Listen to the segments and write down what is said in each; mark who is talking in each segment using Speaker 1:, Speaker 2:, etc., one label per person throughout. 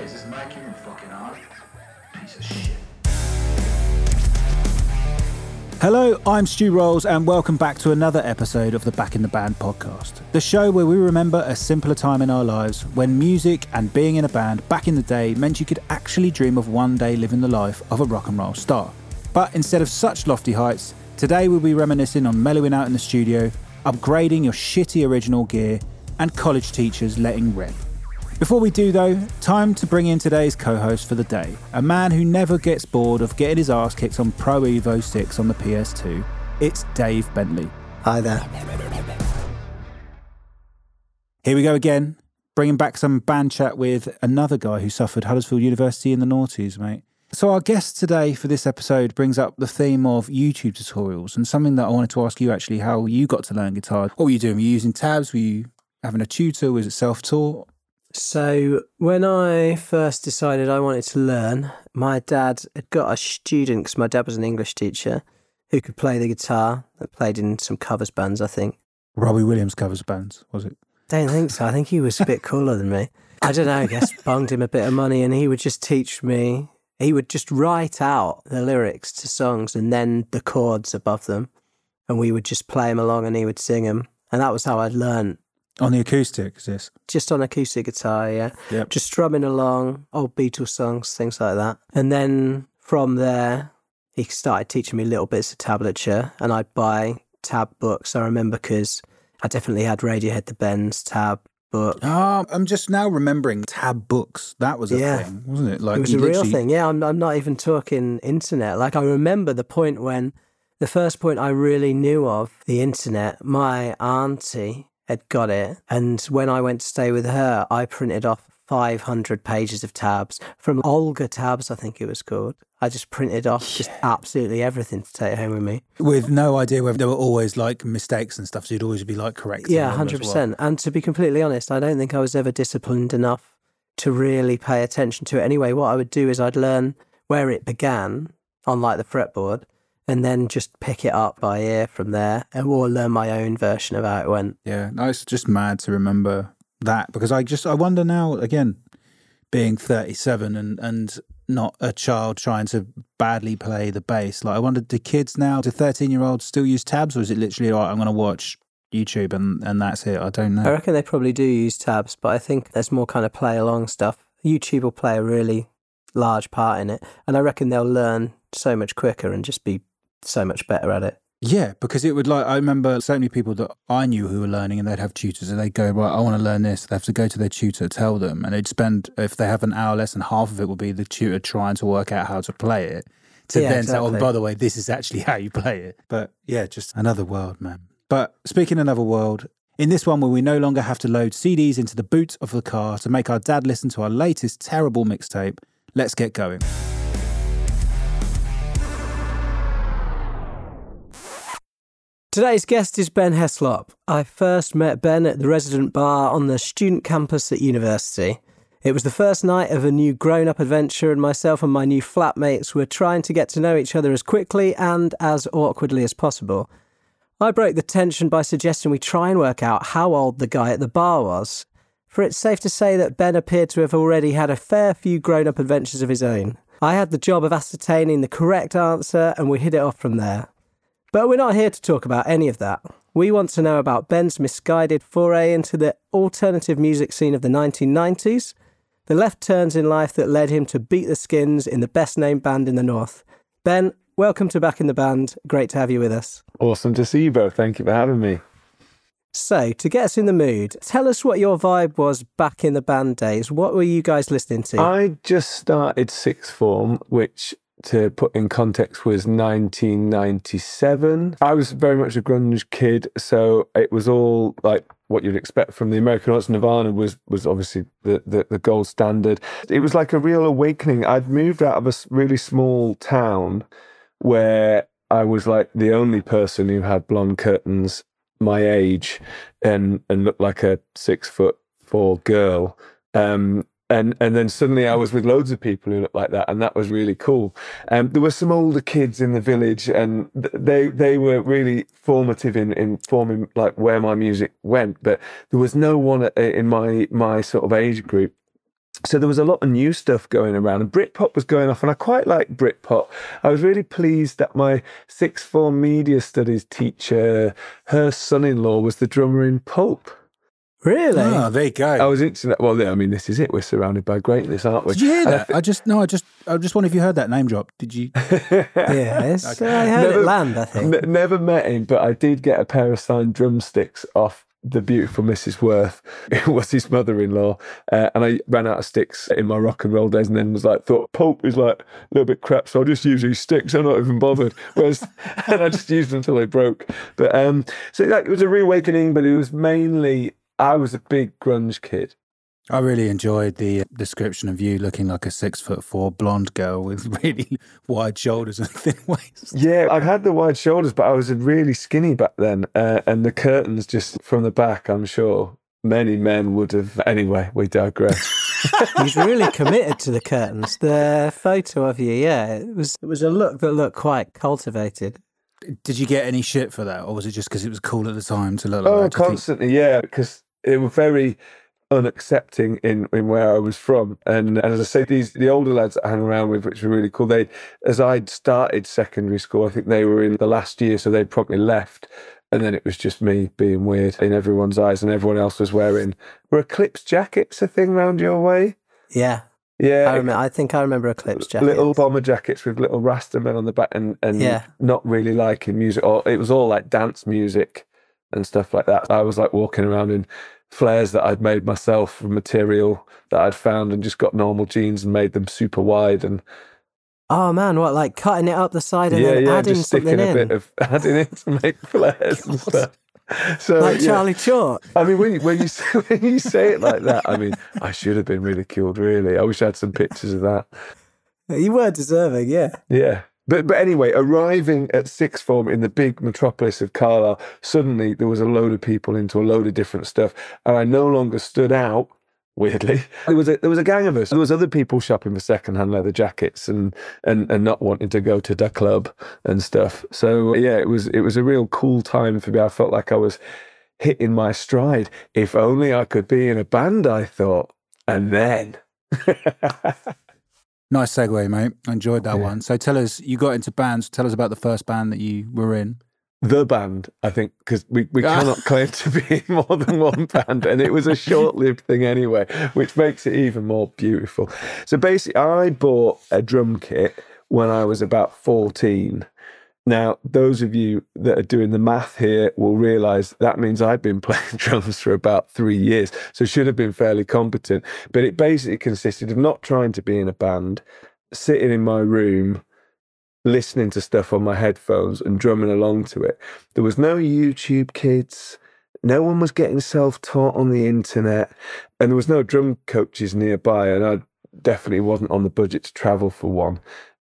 Speaker 1: Hey, is this fucking? Piece of shit.
Speaker 2: Hello, I'm Stu Rolls, and welcome back to another episode of the Back in the Band podcast. The show where we remember a simpler time in our lives when music and being in a band back in the day meant you could actually dream of one day living the life of a rock and roll star. But instead of such lofty heights, today we'll be reminiscing on mellowing out in the studio, upgrading your shitty original gear, and college teachers letting rip. Before we do, though, time to bring in today's co host for the day, a man who never gets bored of getting his ass kicked on Pro Evo 6 on the PS2. It's Dave Bentley.
Speaker 3: Hi there.
Speaker 2: Here we go again, bringing back some band chat with another guy who suffered Huddersfield University in the noughties, mate. So, our guest today for this episode brings up the theme of YouTube tutorials and something that I wanted to ask you actually how you got to learn guitar. What were you doing? Were you using tabs? Were you having a tutor? Was it self taught?
Speaker 3: So, when I first decided I wanted to learn, my dad had got a student, because my dad was an English teacher, who could play the guitar, that played in some covers bands, I think.
Speaker 2: Robbie Williams covers bands, was it?
Speaker 3: Don't think so. I think he was a bit cooler than me. I don't know, I guess bunged him a bit of money and he would just teach me. He would just write out the lyrics to songs and then the chords above them. And we would just play them along and he would sing them. And that was how I'd learn
Speaker 2: On the acoustic, is this?
Speaker 3: just on acoustic guitar, yeah.
Speaker 2: Yep.
Speaker 3: Just strumming along, old Beatles songs, things like that. And then from there, he started teaching me little bits of tablature, and I'd buy tab books. I remember because I definitely had Radiohead the Bends tab book.
Speaker 2: Oh, I'm just now remembering tab books. That was a
Speaker 3: Yeah.
Speaker 2: thing, wasn't it? Like
Speaker 3: it was a real
Speaker 2: literally-
Speaker 3: thing. Yeah, I'm, I'm not even talking internet. Like, I remember the point when the first point I really knew of the internet, my auntie had got it. And when I went to stay with her, I printed off 500 pages of tabs from Olga Tabs, I think it was called. I just printed off just absolutely everything to take home with me.
Speaker 2: with no idea whether there were always like mistakes and stuff. So you'd always be like correcting.
Speaker 3: Yeah,
Speaker 2: them as
Speaker 3: hundred
Speaker 2: well.
Speaker 3: percent. And to be completely honest, I don't think I was ever disciplined enough to really pay attention to it. Anyway, what I would do is I'd learn where it began on like the fretboard, and then just pick it up by ear from there, and or learn my own version of how it went.
Speaker 2: Yeah, no, it's just mad to remember that because I just I wonder now again, being 37 and and not a child trying to badly play the bass. Like I wonder, do kids now, do 13 year olds still use tabs, or is it literally like I'm going to watch YouTube and and that's it? I don't know.
Speaker 3: I reckon they probably do use tabs, but I think there's more kind of play along stuff. YouTube will play a really large part in it, and I reckon they'll learn so much quicker and just be so much better at it.
Speaker 2: Yeah, because it would like I remember so many people that I knew who were learning and they'd have tutors and they'd go, Right, I want to learn this. They have to go to their tutor, tell them, and they'd spend if they have an hour lesson, half of it will be the tutor trying to work out how to play it. To
Speaker 3: Yeah,
Speaker 2: then say, Oh, by the way, this is actually how you play it. But yeah, just another world, man. But speaking of another world, in this one where we no longer have to load CDs into the boot of the car to make our dad listen to our latest terrible mixtape, let's get going.
Speaker 3: Today's guest is Ben Heslop. I first met Ben at the resident bar on the student campus at university. It was the first night of a new grown up adventure, and myself and my new flatmates were trying to get to know each other as quickly and as awkwardly as possible. I broke the tension by suggesting we try and work out how old the guy at the bar was, for it's safe to say that Ben appeared to have already had a fair few grown up adventures of his own. I had the job of ascertaining the correct answer, and we hit it off from there. But we're not here to talk about any of that. We want to know about Ben's misguided foray into the alternative music scene of the 1990s, the left turns in life that led him to beat the skins in the best named band in the North. Ben, welcome to Back in the Band. Great to have you with us.
Speaker 4: Awesome to see you both. Thank you for having me.
Speaker 3: So, to get us in the mood, tell us what your vibe was back in the band days. What were you guys listening to?
Speaker 4: I just started sixth form, which to put in context was 1997. I was very much a grunge kid, so it was all like what you'd expect from the American arts. Nirvana was was obviously the, the, the gold standard. It was like a real awakening. I'd moved out of a really small town where I was like the only person who had blonde curtains my age and and looked like a six foot four girl. Um, and and then suddenly I was with loads of people who looked like that, and that was really cool. Um, there were some older kids in the village, and th- they they were really formative in in forming like where my music went. But there was no one in my my sort of age group so there was a lot of new stuff going around, and Britpop was going off, and I quite like Britpop. I was really pleased that my sixth form media studies teacher, her son-in-law, was the drummer in Pulp.
Speaker 3: Really?
Speaker 2: Oh, there you go.
Speaker 4: I was interested. Well, yeah, I mean, this is it. We're surrounded by greatness, aren't we?
Speaker 2: Did you hear
Speaker 4: And I
Speaker 2: that? I just no. I just I just wonder if you heard that name drop. Did you?
Speaker 3: yes. I heard
Speaker 4: Never-
Speaker 3: it land, I think.
Speaker 4: N- never met him, but I did get a pair of signed drumsticks off the beautiful Mrs. Worth, who was his mother-in-law, uh, and I ran out of sticks in my rock and roll days, and then was like, thought pulp is like a little bit crap, so I'll just use these sticks. I'm not even bothered. Whereas, and I just used them until they broke. But um, so like, it was a reawakening, but it was mainly I was a big grunge kid.
Speaker 2: I really enjoyed the uh, description of you looking like a six foot four blonde girl with really wide shoulders and thin waist.
Speaker 4: Yeah, I had the wide shoulders, but I was really skinny back then, uh, and the curtains just from the back. I'm sure many men would have. Anyway, we digress.
Speaker 3: He's really committed to the curtains. The photo of you, yeah, it was it was a look that looked quite cultivated.
Speaker 2: Did you get any shit for that, or was it just because it was cool at the time to look like
Speaker 4: oh,
Speaker 2: that? Think-
Speaker 4: constantly, yeah, because they were very unaccepting in, in where I was from. And, and as I say, these the older lads that I hang around with, which were really cool. They, as I'd started secondary school, I think they were in the last year, so they'd probably left. And then it was just me being weird in everyone's eyes, and everyone else was wearing were eclipse jackets a thing round your way.
Speaker 3: Yeah,
Speaker 4: Yeah,
Speaker 3: I remember. I think I remember Eclipse jackets.
Speaker 4: little bomber jackets with little rastermen on the back, and and
Speaker 3: Yeah.
Speaker 4: not really liking music. Or it was all like dance music and stuff like that. I was like walking around in flares that I'd made myself from material that I'd found, and just got normal jeans and made them super wide and
Speaker 3: Oh man, what like cutting it up the side and
Speaker 4: yeah,
Speaker 3: then
Speaker 4: yeah,
Speaker 3: adding
Speaker 4: just
Speaker 3: something
Speaker 4: sticking a
Speaker 3: in,
Speaker 4: bit of adding in to make flares and stuff. So
Speaker 3: like
Speaker 4: yeah.
Speaker 3: Charlie Chalk.
Speaker 4: I mean, when you, when you say, when you say it like that, I mean, I should have been ridiculed. Really, I wish I had some pictures of that.
Speaker 3: You were deserving, yeah.
Speaker 4: Yeah. But but anyway, arriving at sixth form in the big metropolis of Carlisle, suddenly there was a load of people into a load of different stuff, and I no longer stood out. Weirdly, there was a there was a gang of us. There was other people shopping for secondhand leather jackets and and and not wanting to go to the club and stuff. So yeah, it was it was a real cool time for me. I felt like I was hitting my stride. If only I could be in a band, I thought. And then
Speaker 2: Nice segue, mate. I enjoyed that
Speaker 4: Yeah.
Speaker 2: one. So tell us, you got into bands. Tell us about the first band that you were in.
Speaker 4: the band, I think, because we, we
Speaker 2: Ah.
Speaker 4: cannot claim to be in more than one band. And it was a short lived thing anyway, which makes it even more beautiful. So basically, I bought a drum kit when I was about 14. Now, those of you that are doing the math here will realize that means I've been playing drums for about three years. So should have been fairly competent. But it basically consisted of not trying to be in a band, sitting in my room, listening to stuff on my headphones and drumming along to it. There was no YouTube kids. No one was getting self taught on the internet. And there was no drum coaches nearby. And I definitely wasn't on the budget to travel for one.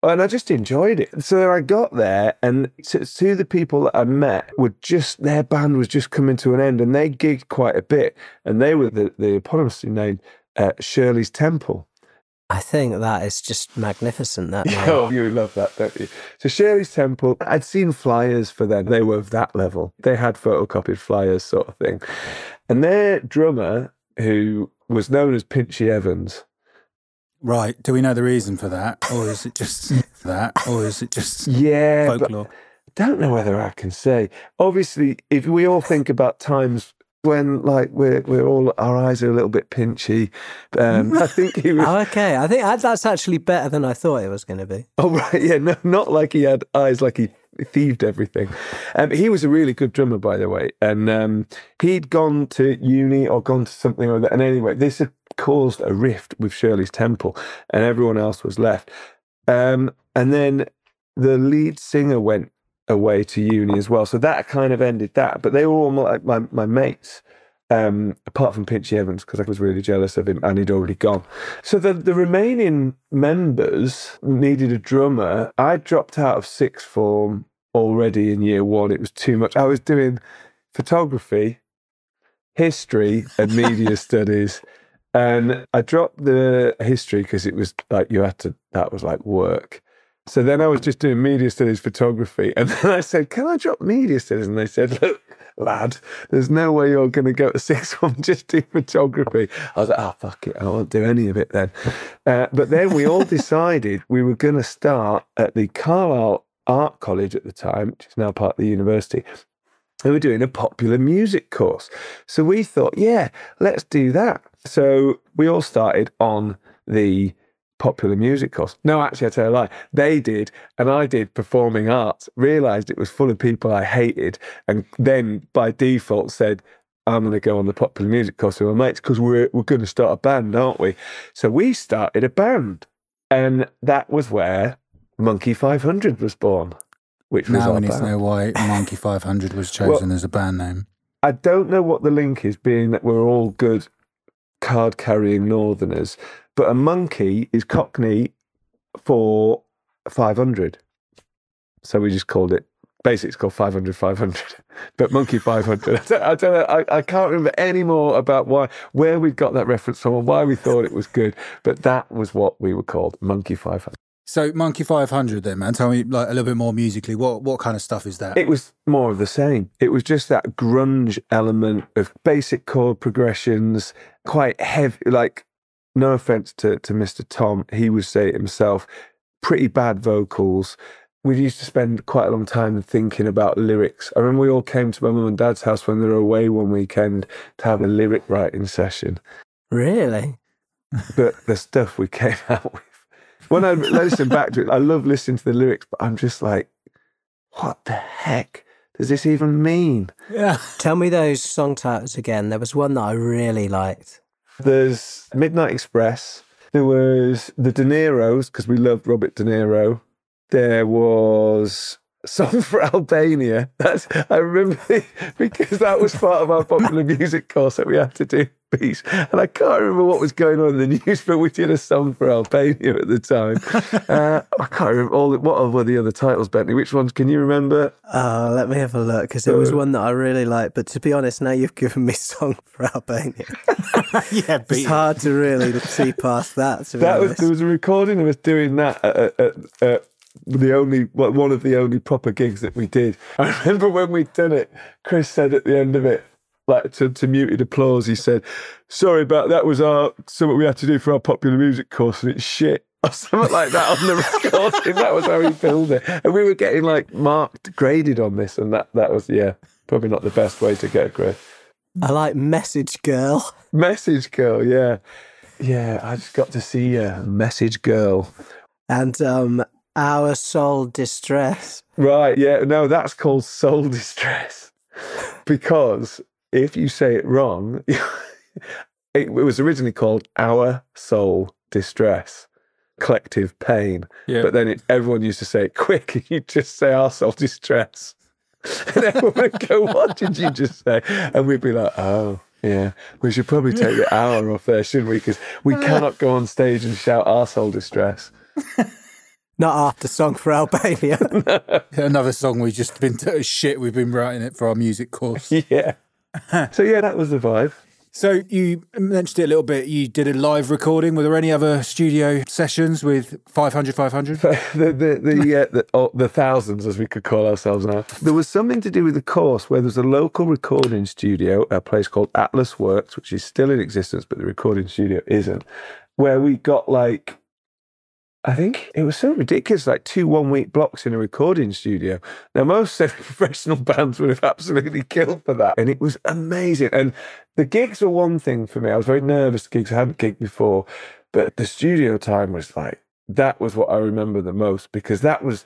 Speaker 4: And I just enjoyed it. So I got there, and two of the people that I met, were just their band was just coming to an end, and they gigged quite a bit. And they were the, the eponymously named uh, Shirley's Temple.
Speaker 3: I think that is just magnificent. That name.
Speaker 4: Oh, you love that, don't you? So Shirley's Temple, I'd seen flyers for them. They were of that level. They had photocopied flyers, sort of thing. And their drummer, who was known as Pinchy Evans,
Speaker 2: Right. Do we know the reason for that? Or is it just that? Or is it just
Speaker 4: yeah,
Speaker 2: folklore?
Speaker 4: don't know whether I can say. Obviously, if we all think about times when, like, we're we're all our eyes are a little bit pinchy, um, I think he was.
Speaker 3: Oh, okay. I think that's actually better than I thought it was going to be.
Speaker 4: Oh right, yeah, no, not like he had eyes, like he thieved everything. Um, he was a really good drummer, by the way, and um, he'd gone to uni or gone to something or other. And anyway, this caused a rift with Shirley's Temple, and everyone else was left. Um, and then the lead singer went away to uni as well, so that kind of ended that. But they were all my my, my mates. Um, apart from Pinchy Evans, because I was really jealous of him and he'd already gone. So the, the remaining members needed a drummer. I dropped out of sixth form already in year one. It was too much. I was doing photography, history, and media studies. And I dropped the history because it was like you had to, that was like work. So then I was just doing media studies photography. And then I said, Can I drop media studies? And they said, Look, lad, there's no way you're going to go to six one just do photography. I was like, Oh, fuck it. I won't do any of it then. Uh, but then we all decided we were going to start at the Carlisle Art College at the time, which is now part of the university. And we're doing a popular music course. So we thought, yeah, let's do that. So we all started on the popular music course. No, actually, I tell a lie. They did, and I did performing arts, realized it was full of people I hated, and then by default said, I'm going to go on the popular music course with my mates because we're, we're going to start a band, aren't we? So we started a band. And that was where Monkey 500 was born, which was
Speaker 2: Now we need to know why Monkey 500 was chosen as a band name.
Speaker 4: I don't know what the link is, being that we're all good card carrying northerners, but a monkey is Cockney for 500. So we just called it, basically, it's called 500 500, but Monkey 500. I don't, I, don't know, I, I can't remember any more about why, where we got that reference from, or why we thought it was good, but that was what we were called Monkey 500.
Speaker 2: So Monkey 500 then, man. Tell me like a little bit more musically. What what kind of stuff is that?
Speaker 4: It was more of the same. It was just that grunge element of basic chord progressions, quite heavy. Like, no offense to, to Mr. Tom, he would say it himself, pretty bad vocals. We used to spend quite a long time thinking about lyrics. I remember we all came to my mum and dad's house when they were away one weekend to have a lyric writing session.
Speaker 3: Really?
Speaker 4: But the stuff we came out with, when I listen back to it, I love listening to the lyrics, but I'm just like, what the heck does this even mean?
Speaker 2: yeah.
Speaker 3: Tell me those song titles again. There was one that I really liked.
Speaker 4: There's Midnight Express. There was the De Niro's because we loved Robert De Niro. There was Song for Albania. That's I remember it because that was part of our popular music course that we had to do piece. And I can't remember what was going on in the news, but we did a song for Albania at the time. Uh, I can't remember all the, what were the other titles, Bentley. Which ones can you remember?
Speaker 3: Oh, let me have a look because it was one that I really liked. But to be honest, now you've given me song for Albania.
Speaker 2: yeah,
Speaker 3: It's hard to really see past that. To be
Speaker 4: That was there was a recording of us doing that at, at, at, at the only one of the only proper gigs that we did. I remember when we'd done it, Chris said at the end of it, like to, to muted applause, he said, "Sorry about that. Was our something we had to do for our popular music course, and it's shit." Or something like that on the recording. that was how he filmed it, and we were getting like marked, graded on this, and that that was yeah, probably not the best way to get a grade.
Speaker 3: I like Message Girl.
Speaker 4: Message girl, yeah, yeah. I just got to see a message girl.
Speaker 3: and um, Our Soul Distress.
Speaker 4: Right, yeah, no, that's called soul distress. Because if you say it wrong, it, it was originally called Our Soul Distress, Collective Pain.
Speaker 2: Yeah.
Speaker 4: But then it, everyone used to say it quick, and you just say Our Soul Distress. And everyone would go, What did you just say? And we'd be like, Oh, yeah, we should probably take the hour off there, shouldn't we? Because we uh. cannot go on stage and shout Our Soul Distress.
Speaker 3: Not after Song for Albania.
Speaker 2: Another song we've just been to shit. We've been writing it for our music course.
Speaker 4: Yeah. So, yeah, that was the vibe.
Speaker 2: So you mentioned it a little bit. You did a live recording. Were there any other studio sessions with 500, 500?
Speaker 4: the the the, uh, the, oh, the thousands, as we could call ourselves now. There was something to do with the course where there's a local recording studio, a place called Atlas Works, which is still in existence, but the recording studio isn't. Where we got like, I think it was so ridiculous, like two one week blocks in a recording studio. Now most semi-professional bands would have absolutely killed for that, and it was amazing. And the gigs were one thing for me. I was very nervous. Gigs I hadn't gigged before, but the studio time was like that was what I remember the most because that was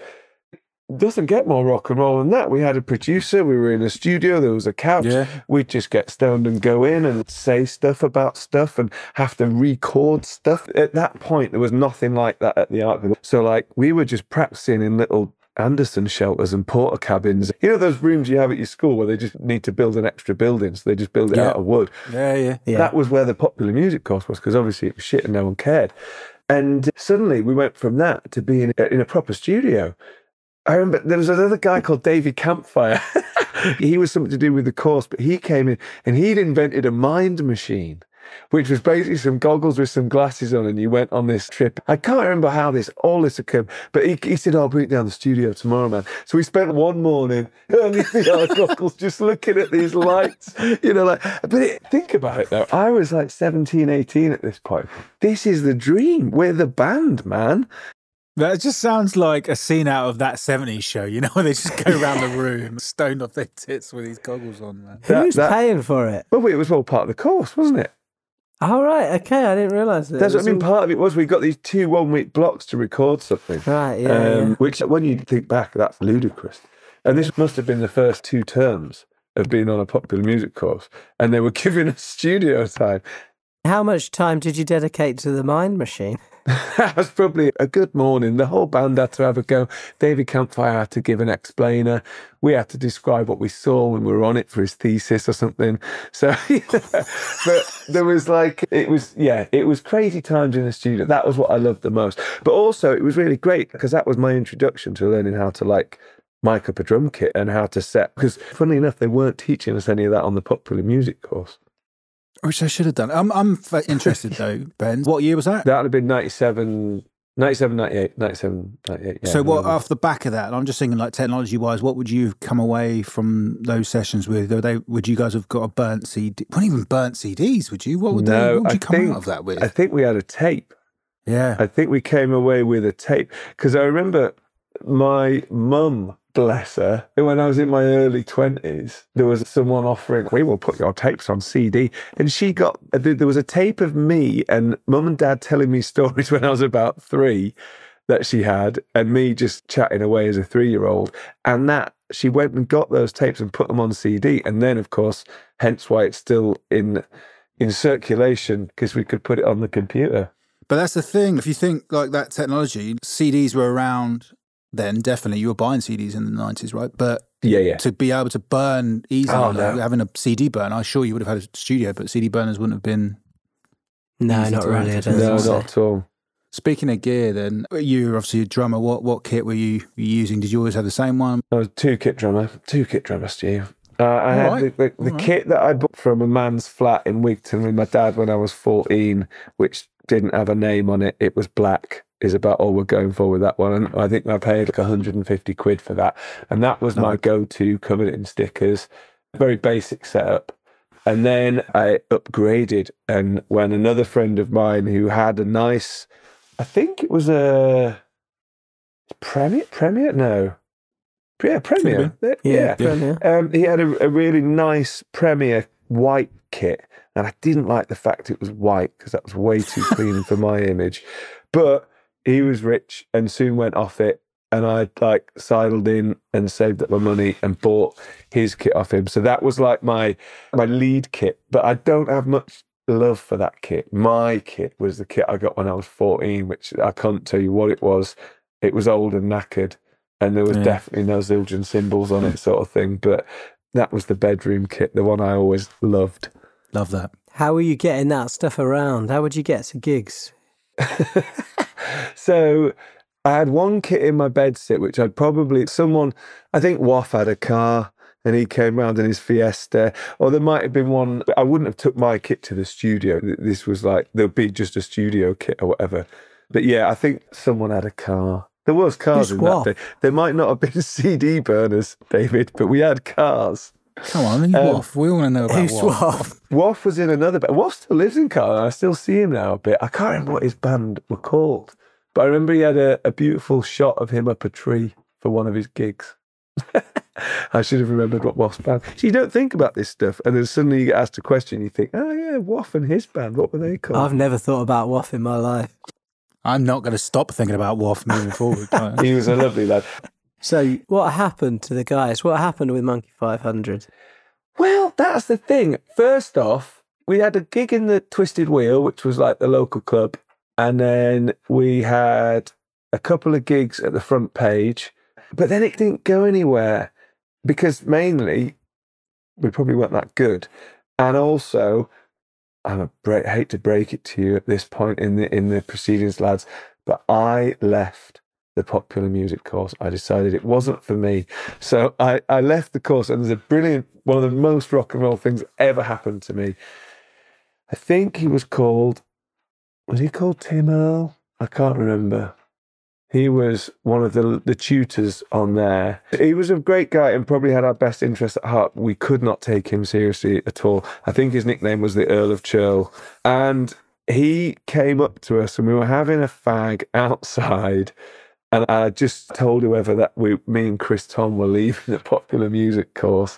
Speaker 4: doesn't get more rock and roll than that. We had a producer, we were in a studio, there was a couch.
Speaker 2: Yeah.
Speaker 4: We'd just get stoned and go in and say stuff about stuff and have to record stuff. At that point, there was nothing like that at the art. Club. So like we were just practicing in little Anderson shelters and Portakabins. You know those rooms you have at your school where they just need to build an extra building, so they just build it
Speaker 2: Yeah.
Speaker 4: out of wood.
Speaker 2: Yeah, yeah.
Speaker 3: Yeah.
Speaker 4: That was where the popular music course was because obviously it was shit and no one cared. And suddenly we went from that to being in a proper studio. I remember there was another guy called Davy Campfire. he was something to do with the course, but he came in and he'd invented a mind machine. which was basically some goggles with some glasses on, and you went on this trip. I can't remember how this all this occurred, but he, he said, "I'll bring it down the studio tomorrow, man." So we spent one morning only VR goggles, just looking at these lights, you know, like. But it, think about it though. I was like 17, 18 at this point. This is the dream. We're the band, man.
Speaker 2: That just sounds like a scene out of that 70s show, you know, where they just go around the room stoned off their tits with these goggles on, man.
Speaker 4: That-
Speaker 3: Who's
Speaker 4: that-
Speaker 3: paying for it?
Speaker 4: Well, it was all part of the course, wasn't it?
Speaker 3: Oh, right. Okay. I didn't realise that.
Speaker 4: That's what I mean.
Speaker 3: was
Speaker 4: Part of it was we got these two one week blocks to record something.
Speaker 3: Right, Yeah.
Speaker 4: um,
Speaker 3: yeah.
Speaker 4: Which, when you think back, that's ludicrous. And this must have been the first two terms of being on a popular music course, and they were giving us studio time.
Speaker 3: How much time did you dedicate to the mind machine?
Speaker 4: that was probably a good morning. The whole band had to have a go. David Campfire had to give an explainer. We had to describe what we saw when we were on it for his thesis or something. So, but there was like, it was, yeah, it was crazy times in the studio. That was what I loved the most. But also, it was really great because that was my introduction to learning how to like mic up a drum kit and how to set. Because, funnily enough, they weren't teaching us any of that on the popular music course.
Speaker 2: Which I should have done. I'm, I'm interested, though, Ben. What year was that?
Speaker 4: That would have been 97, 97, 98, 97, 98. Yeah,
Speaker 2: so, what off the back of that, I'm just thinking, like technology wise, what would you have come away from those sessions with? Or they, would you guys have got a burnt CD? Not even burnt CDs, would you? What would, they, what would
Speaker 4: I
Speaker 2: you come
Speaker 4: think-
Speaker 2: out of that with?
Speaker 4: I think we had a tape.
Speaker 2: yeah.
Speaker 4: I think we came away with a tape because I remember my mum, bless her, when I was in my early 20s, there was someone offering, we will put your tapes on CD. And she got, there was a tape of me and mum and dad telling me stories when I was about three that she had, and me just chatting away as a three year old. And that she went and got those tapes and put them on CD. And then, of course, hence why it's still in. In circulation because we could put it on the computer.
Speaker 2: But that's the thing. If you think like that technology, CDs were around then, definitely. You were buying CDs in the 90s, right? But
Speaker 4: Yeah, yeah.
Speaker 2: to be able to burn easily,
Speaker 4: Oh,
Speaker 2: like having a CD burner, I'm sure you would have had a studio, but CD burners wouldn't have been.
Speaker 3: No,
Speaker 2: Easy
Speaker 3: not
Speaker 2: to
Speaker 3: really. I don't
Speaker 4: No, not at all.
Speaker 2: Speaking of gear, then you were obviously a drummer. What what kit were you using? Did you always have the same one?
Speaker 4: I was a two kit drummer, two kit drummer, Steve. Uh, I had
Speaker 2: Alright,
Speaker 4: the, the, the
Speaker 2: alright.
Speaker 4: kit that I bought from a man's flat in Wigton with my dad when I was 14, which didn't have a name on it. It was black, is about all we're going for with that one. And I think I paid like 150 quid for that. And that was my go to, covered in stickers. Very basic setup. And then I upgraded. And when another friend of mine who had a nice, I think it was a Premier, Premier? No. Yeah, Premier.
Speaker 3: Yeah.
Speaker 4: Yeah.
Speaker 3: yeah.
Speaker 4: Um, he had a, a really nice Premier white kit, and I didn't like the fact it was white because that was way too clean for my image. But he was rich and soon went off it, and I like sidled in and saved up my money and bought his kit off him. So that was like my my lead kit. But I don't have much love for that kit. My kit was the kit I got when I was fourteen, which I can't tell you what it was. It was old and knackered, and there was
Speaker 2: Yeah.
Speaker 4: definitely no Zildjian cymbals on it, sort of thing. But that was the bedroom kit, the one I always loved.
Speaker 2: Love that.
Speaker 3: How were you getting that stuff around? How would you get to gigs?
Speaker 4: so I had one kit in my bedsit, which I'd probably someone. I think Waff had a car, and he came round in his Fiesta. Or there might have been one. I wouldn't have took my kit to the studio. This was like there'd be just a studio kit or whatever. But yeah, I think someone had a car. There was cars
Speaker 3: Who's
Speaker 4: in that
Speaker 3: Waff?
Speaker 4: day. There might not have been CD burners, David, but we had cars.
Speaker 2: Come on, you
Speaker 4: Um,
Speaker 2: Waff. We want to know about
Speaker 3: Who's
Speaker 2: Waff.
Speaker 3: Waff?
Speaker 4: Waff was in another band. Waff still lives in Carlisle. I still see him now a bit. I can't remember what his band were called, but I remember he had a, a beautiful shot of him up a tree for one of his gigs. I should have remembered what Waff's band. So you don't think about this stuff, and then suddenly you get asked a question. You think, oh yeah, Waff and his band. What were they called?
Speaker 3: I've never thought about Waff in my life.
Speaker 2: I'm not going to stop thinking about Waff moving forward.
Speaker 4: he was a lovely lad.
Speaker 3: So, what happened to the guys? What happened with Monkey 500?
Speaker 4: Well, that's the thing. First off, we had a gig in the Twisted Wheel, which was like the local club. And then we had a couple of gigs at the front page. But then it didn't go anywhere because mainly we probably weren't that good. And also, break, hate to break it to you at this point in the in the proceedings, lads, but I left the popular music course. I decided it wasn't for me. So I, I left the course, and there's a brilliant, one of the most rock and roll things ever happened to me. I think he was called, was he called Tim Earl? I can't remember. He was one of the the tutors on there. He was a great guy and probably had our best interest at heart. We could not take him seriously at all. I think his nickname was the Earl of Churl. And he came up to us and we were having a fag outside. And I just told whoever that we, me and Chris Tom were leaving the popular music course.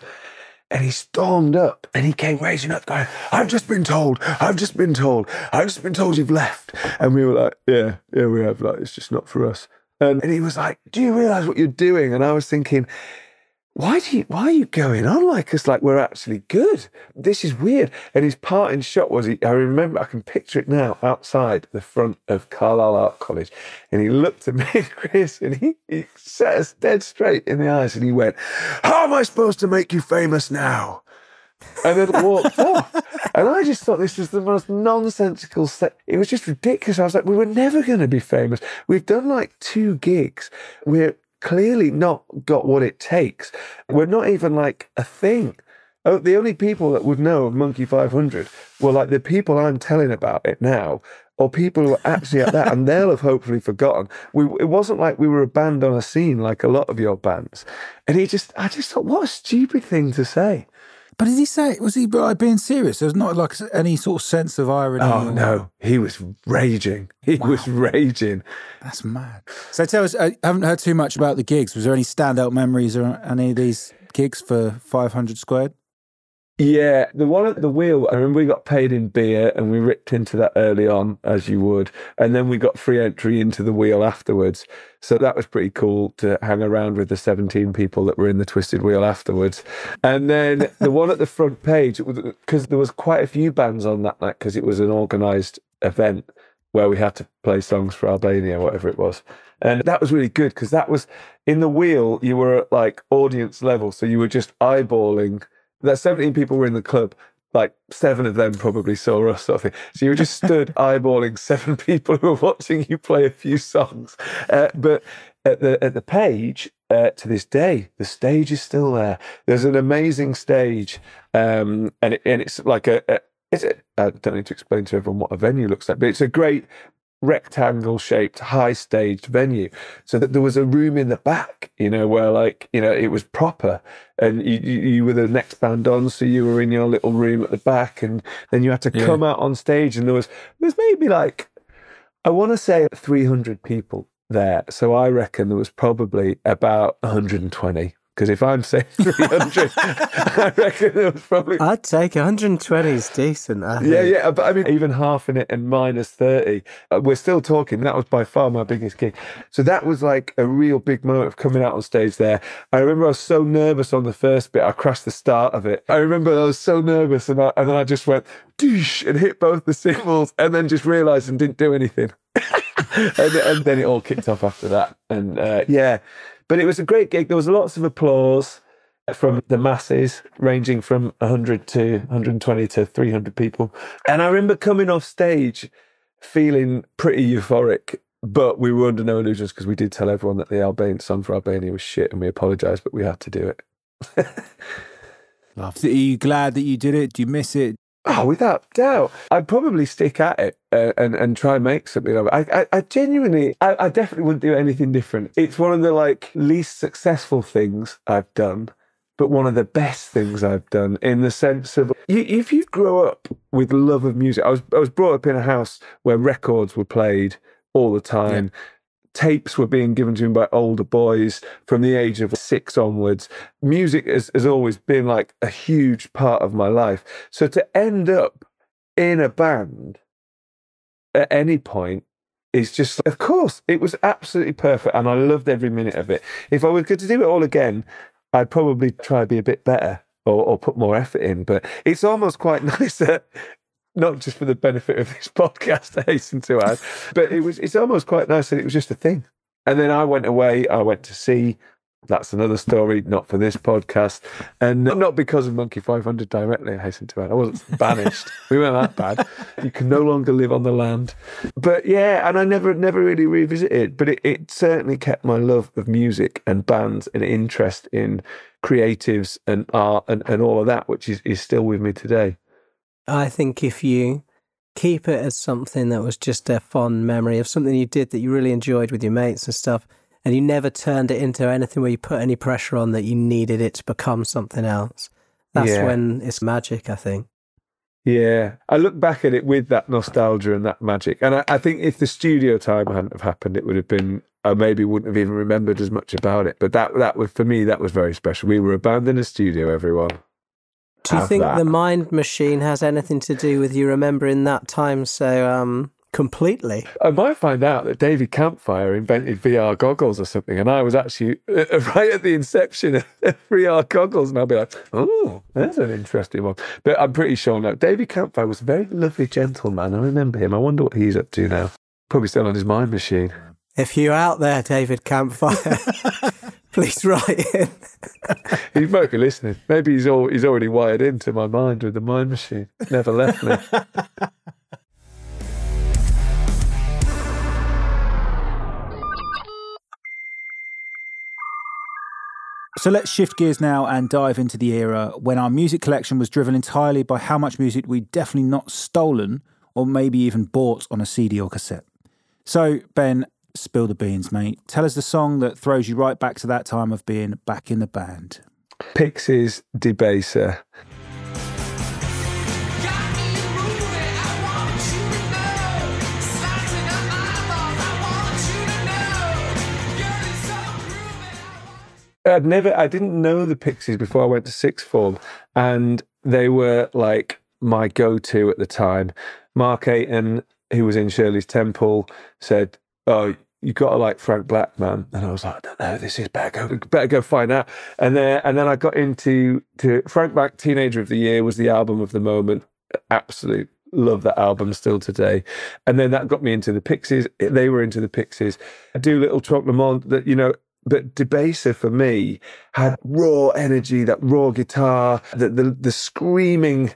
Speaker 4: And he stormed up and he came racing up, going, I've just been told, I've just been told, I've just been told you've left. And we were like, Yeah, yeah, we have. Like, it's just not for us. And, and he was like, Do you realize what you're doing? And I was thinking, why do you why are you going on like us like we're actually good this is weird and his parting shot was he i remember i can picture it now outside the front of carlisle art college and he looked at me and chris and he, he set us dead straight in the eyes and he went how am i supposed to make you famous now and then walked off. And I just thought this was the most nonsensical set. It was just ridiculous. I was like, we were never going to be famous. We've done like two gigs. We're clearly not got what it takes. We're not even like a thing. Oh, the only people that would know of Monkey 500 were like the people I'm telling about it now, or people who are actually at that, and they'll have hopefully forgotten. We, it wasn't like we were a band on a scene like a lot of your bands. And he just, I just thought, what a stupid thing to say.
Speaker 2: But did he say, was he like, being serious? There's not like any sort of sense of irony.
Speaker 4: Oh,
Speaker 2: or-
Speaker 4: no, he was raging. He was raging.
Speaker 2: That's mad. So tell us, uh, I haven't heard too much about the gigs. Was there any standout memories or any of these gigs for 500 squared?
Speaker 4: Yeah, the one at the wheel, I remember we got paid in beer and we ripped into that early on, as you would. And then we got free entry into the wheel afterwards. So that was pretty cool to hang around with the 17 people that were in the Twisted Wheel afterwards. And then the one at the front page, because there was quite a few bands on that night because it was an organised event where we had to play songs for Albania, whatever it was. And that was really good because that was in the wheel, you were at like audience level. So you were just eyeballing that 17 people were in the club. Like seven of them probably saw us, sort of thing. So you were just stood eyeballing seven people who were watching you play a few songs. Uh, but at the at the page, uh, to this day, the stage is still there. There's an amazing stage, um, and it, and it's like a, a it's a, I don't need to explain to everyone what a venue looks like, but it's a great rectangle shaped high staged venue. So that there was a room in the back you know where like you know it was proper. And you, you, were the next band on so you were in your little room at the back and then you had to
Speaker 2: Yeah.
Speaker 4: come out on stage and there was there was maybe like i want to say 300 people there. So i reckon there was probably about 120 because if i'm saying 300 i reckon it was probably
Speaker 3: I'd take 120 is decent. I
Speaker 4: yeah,
Speaker 3: think.
Speaker 4: yeah, but I mean, even half in it and minus 30, uh, we're still talking. That was by far my biggest gig. So that was like a real big moment of coming out on stage there. I remember I was so nervous on the first bit, I crashed the start of it. I remember I was so nervous and, I, and then I just went, doosh, and hit both the cymbals and then just realised and didn't do anything. and, and then it all kicked off after that. And uh, yeah, but it was a great gig. There was lots of applause from the masses, ranging from 100 to 120 to 300 people. And I remember coming off stage feeling pretty euphoric. But we were under no illusions because we did tell everyone that the Albanian song for Albania was shit and we apologised, but we had to do it.
Speaker 2: Are you glad that you did it? Do you miss it?
Speaker 4: Oh, without doubt. I'd probably stick at it uh, and, and try and make something of it. I, I, I genuinely, I, I definitely wouldn't do anything different. It's one of the like least successful things I've done, but one of the best things I've done in the sense of you, if you grow up with love of music, I was, I was brought up in a house where records were played all the time. Tapes were being given to me by older boys from the age of six onwards. Music has, has always been like a huge part of my life. So to end up in a band at any point is just, of course, it was absolutely perfect. And I loved every minute of it. If I were to do it all again, I'd probably try to be a bit better or, or put more effort in. But it's almost quite nice that not just for the benefit of this podcast, I hasten to add, but it was it's almost quite nice that it was just a thing. And then I went away, I went to sea. That's another story, not for this podcast. And not because of Monkey 500 directly, I hasten to add. I wasn't banished. we weren't that bad. You can no longer live on the land. But yeah, and I never never really revisited, but it, it certainly kept my love of music and bands and interest in creatives and art and, and all of that, which is, is still with me today.
Speaker 3: I think if you keep it as something that was just a fond memory of something you did that you really enjoyed with your mates and stuff, and you never turned it into anything where you put any pressure on that you needed it to become something else, that's
Speaker 4: Yeah.
Speaker 3: when it's magic, I think.
Speaker 4: Yeah, I look back at it with that nostalgia and that magic, and I, I think if the studio time hadn't have happened, it would have been. I maybe wouldn't have even remembered as much about it. But that that was for me. That was very special. We were a band in a studio. Everyone.
Speaker 3: Do you think
Speaker 4: that.
Speaker 3: the mind machine has anything to do with you remembering that time so um, completely?
Speaker 4: I might find out that David Campfire invented VR goggles or something, and I was actually uh, right at the inception of VR goggles, and I'll be like, "Oh, that's an interesting one." But I'm pretty sure no. David Campfire was a very lovely gentleman. I remember him. I wonder what he's up to now. Probably still on his mind machine.
Speaker 3: If you're out there, David Campfire, please write in.
Speaker 4: He might be listening. Maybe he's all he's already wired into my mind with the mind machine. Never left me.
Speaker 2: So let's shift gears now and dive into the era when our music collection was driven entirely by how much music we'd definitely not stolen or maybe even bought on a CD or cassette. So, Ben, spill the beans, mate. Tell us the song that throws you right back to that time of being back in the band.
Speaker 4: Pixies debaser. I'd never, I didn't know the Pixies before I went to sixth form, and they were like my go-to at the time. Mark Aiton, who was in Shirley's Temple, said, "Oh, you got to like Frank Black, man." And I was like, "I don't know, this is better go, better go find out." And then, and then I got into to Frank Black. Teenager of the Year was the album of the moment. Absolute love that album still today. And then that got me into the Pixies. They were into the Pixies. I do little Trompe le Monde that you know but Debaser for me had raw energy, that raw guitar, the, the the screaming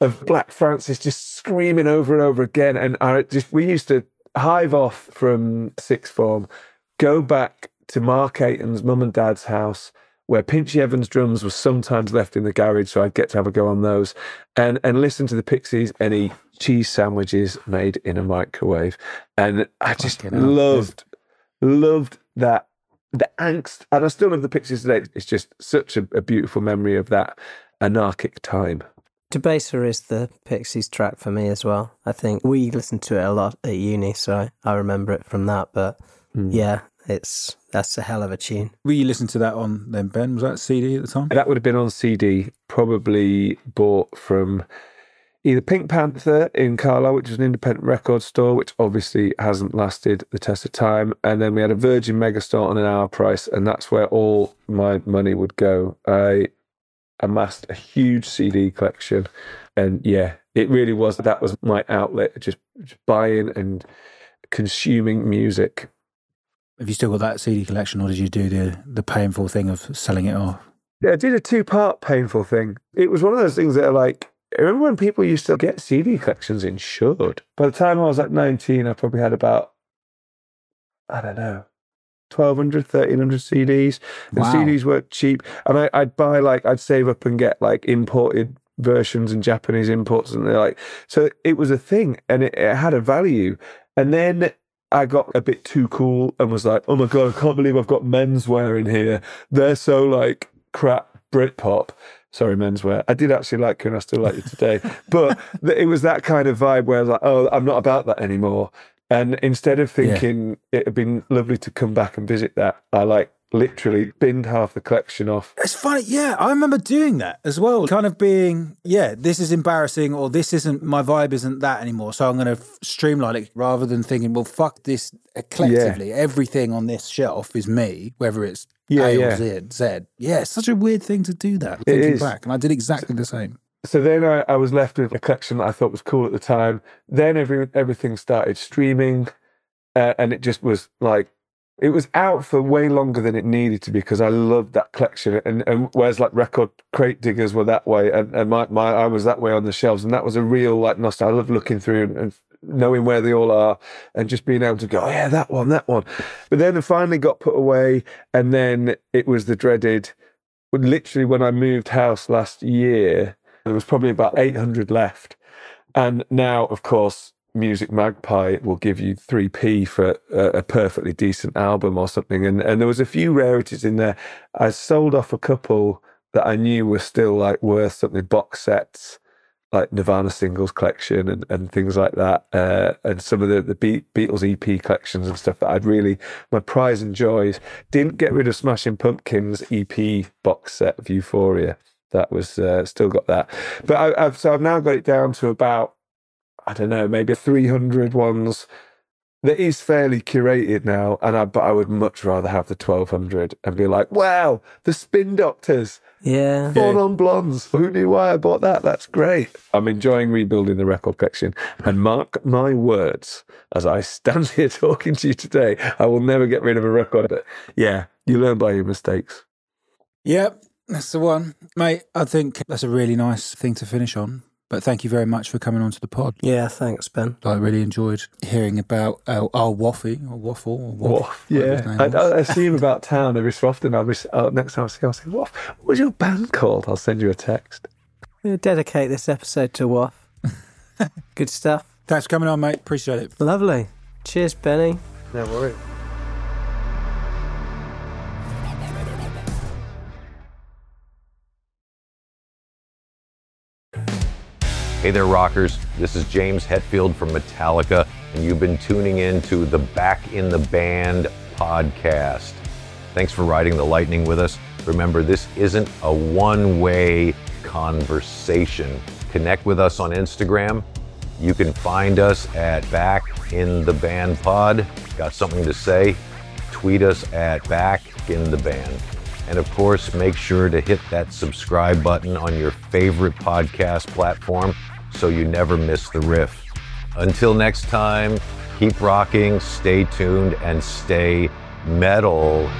Speaker 4: of Black Francis just screaming over and over again. And I just we used to hive off from sixth form, go back to Mark Aiton's mum and dad's house. Where Pinchy Evans drums was sometimes left in the garage, so I'd get to have a go on those, and and listen to the Pixies and eat cheese sandwiches made in a microwave, and I just
Speaker 2: Fucking
Speaker 4: loved loved that the angst, and I still love the Pixies today. It's just such a, a beautiful memory of that anarchic time.
Speaker 3: Debaser is the Pixies track for me as well. I think we listened to it a lot at uni, so I, I remember it from that. But
Speaker 4: Hmm.
Speaker 3: yeah, it's that's a hell of a tune.
Speaker 2: Were you listening to that on then, Ben? Was that CD at the time?
Speaker 4: That would have been on CD, probably bought from either Pink Panther in Carlisle, which is an independent record store, which obviously hasn't lasted the test of time. And then we had a Virgin Megastore on an hour price, and that's where all my money would go. I amassed a huge CD collection, and yeah, it really was. That was my outlet, just, just buying and consuming music.
Speaker 2: Have you still got that CD collection or did you do the, the painful thing of selling it off?
Speaker 4: Yeah, I did a two part painful thing. It was one of those things that are like, I remember when people used to get CD collections insured? By the time I was like 19, I probably had about, I don't know, 1,200, 1,300 CDs. And
Speaker 2: Wow.
Speaker 4: CDs weren't cheap. And I, I'd buy like, I'd save up and get like imported versions and Japanese imports. And they're like, so it was a thing and it, it had a value. And then I got a bit too cool and was like, oh my God, I can't believe I've got menswear in here. They're so like crap Britpop. Sorry, menswear. I did actually like you and I still like you today. but it was that kind of vibe where I was like, oh, I'm not about that anymore. And instead of
Speaker 2: Yeah.
Speaker 4: thinking it had been lovely to come back and visit that, I like literally binned half the collection off.
Speaker 2: It's funny, yeah. I remember doing that as well. Kind of being, yeah, this is embarrassing, or this isn't my vibe, isn't that anymore. So I'm going to streamline it rather than thinking, well, fuck this. Collectively, everything on this shelf is me, whether it's
Speaker 4: Yeah,
Speaker 2: A
Speaker 4: yeah.
Speaker 2: or Z. Z. Yeah, it's such a weird thing to do that.
Speaker 4: It
Speaker 2: Thinking
Speaker 4: is.
Speaker 2: back, and I did exactly the same.
Speaker 4: So then I, I was left with a collection that I thought was cool at the time. Then every everything started streaming, uh, and it just was like it was out for way longer than it needed to be because I loved that collection. And and whereas like record crate diggers were that way, and, and my, my I was that way on the shelves, and that was a real like nostalgia. I love looking through and, and knowing where they all are, and just being able to go, oh, yeah, that one, that one. But then it finally got put away, and then it was the dreaded. Literally, when I moved house last year, there was probably about 800 left. And now, of course, Music Magpie will give you 3p for a, a perfectly decent album or something. And, and there was a few rarities in there. I sold off a couple that I knew were still like worth something, box sets, like Nirvana singles collection and, and things like that. Uh, and some of the, the Be- Beatles EP collections and stuff that I'd really, my prize and joys. Didn't get rid of Smashing Pumpkins EP box set of Euphoria. That was uh, still got that. But I, I've, so I've now got it down to about I don't know, maybe 300 ones that is fairly curated now. And I, but I would much rather have the 1200 and be like, wow, the Spin Doctors,
Speaker 3: Yeah.
Speaker 4: Born on Blondes. Who knew why I bought that? That's great. I'm enjoying rebuilding the record collection. And mark my words, as I stand here talking to you today, I will never get rid of a record. But yeah, you learn by your mistakes.
Speaker 2: Yep, that's the one, mate. I think that's a really nice thing to finish on. But thank you very much for coming onto the pod.
Speaker 3: Yeah, thanks, Ben.
Speaker 2: I really enjoyed hearing about uh, our Waffy or Waffle or Waff,
Speaker 4: Waff, yeah. I. I, I see him about town every so often. I'll be, uh, next time I see him, I'll say, Waff, what was your band called? I'll send you a text.
Speaker 3: We'll dedicate this episode to Waff. Good stuff.
Speaker 2: Thanks for coming on, mate. Appreciate it.
Speaker 3: Lovely. Cheers, Benny.
Speaker 4: No worries.
Speaker 5: Hey there, rockers. This is James Hetfield from Metallica, and you've been tuning in to the Back in the Band podcast. Thanks for riding the lightning with us. Remember, this isn't a one way conversation. Connect with us on Instagram. You can find us at Back in the Band Pod. Got something to say? Tweet us at Back in the Band. And of course, make sure to hit that subscribe button on your favorite podcast platform so you never miss the riff. Until next time, keep rocking, stay tuned, and stay metal.